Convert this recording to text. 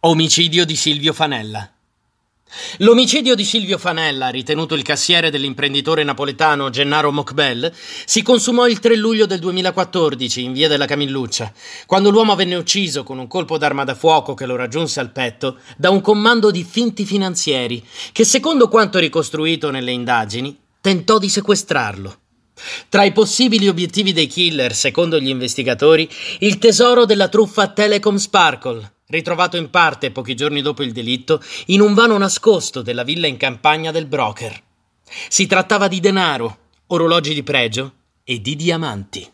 Omicidio di Silvio Fanella. L'omicidio di Silvio Fanella, ritenuto il cassiere dell'imprenditore napoletano Gennaro Mocbel, si consumò il 3 luglio del 2014 in via della Camilluccia, quando l'uomo venne ucciso con un colpo d'arma da fuoco che lo raggiunse al petto da un comando di finti finanzieri che, secondo quanto ricostruito nelle indagini, tentò di sequestrarlo. Tra i possibili obiettivi dei killer, secondo gli investigatori, il tesoro della truffa Telecom Sparkle ritrovato in parte pochi giorni dopo il delitto in un vano nascosto della villa in campagna del broker. Si trattava di denaro, orologi di pregio e di diamanti.